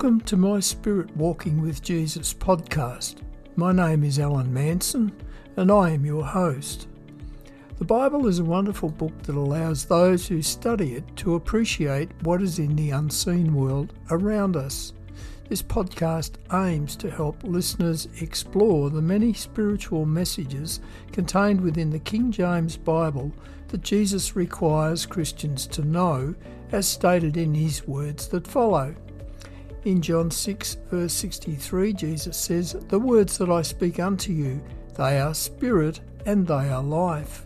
to my Spirit Walking with Jesus podcast. My name is Alan Manson, and I am your host. The Bible is a wonderful book that allows those who study it to appreciate what is in the unseen world around us. This podcast aims to help listeners explore the many spiritual messages contained within the King James Bible that Jesus requires Christians to know, as stated in his words that follow. In John 6, verse 63, Jesus says, The words that I speak unto you, they are spirit and they are life.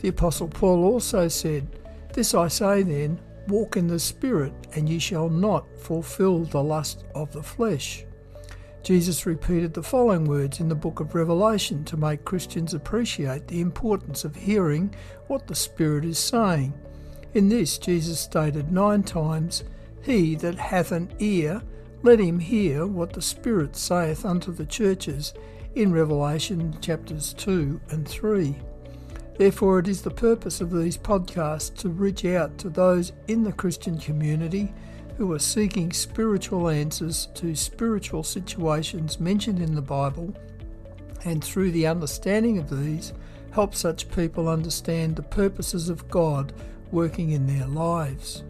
The Apostle Paul also said, This I say then, Walk in the Spirit, and ye shall not fulfill the lust of the flesh. Jesus repeated the following words in the book of Revelation to make Christians appreciate the importance of hearing what the Spirit is saying. In this, Jesus stated nine times, He that hath an ear, let him hear what the Spirit saith unto the churches, in Revelation chapters 2 and 3. Therefore, it is the purpose of these podcasts to reach out to those in the Christian community who are seeking spiritual answers to spiritual situations mentioned in the Bible, and through the understanding of these, help such people understand the purposes of God working in their lives.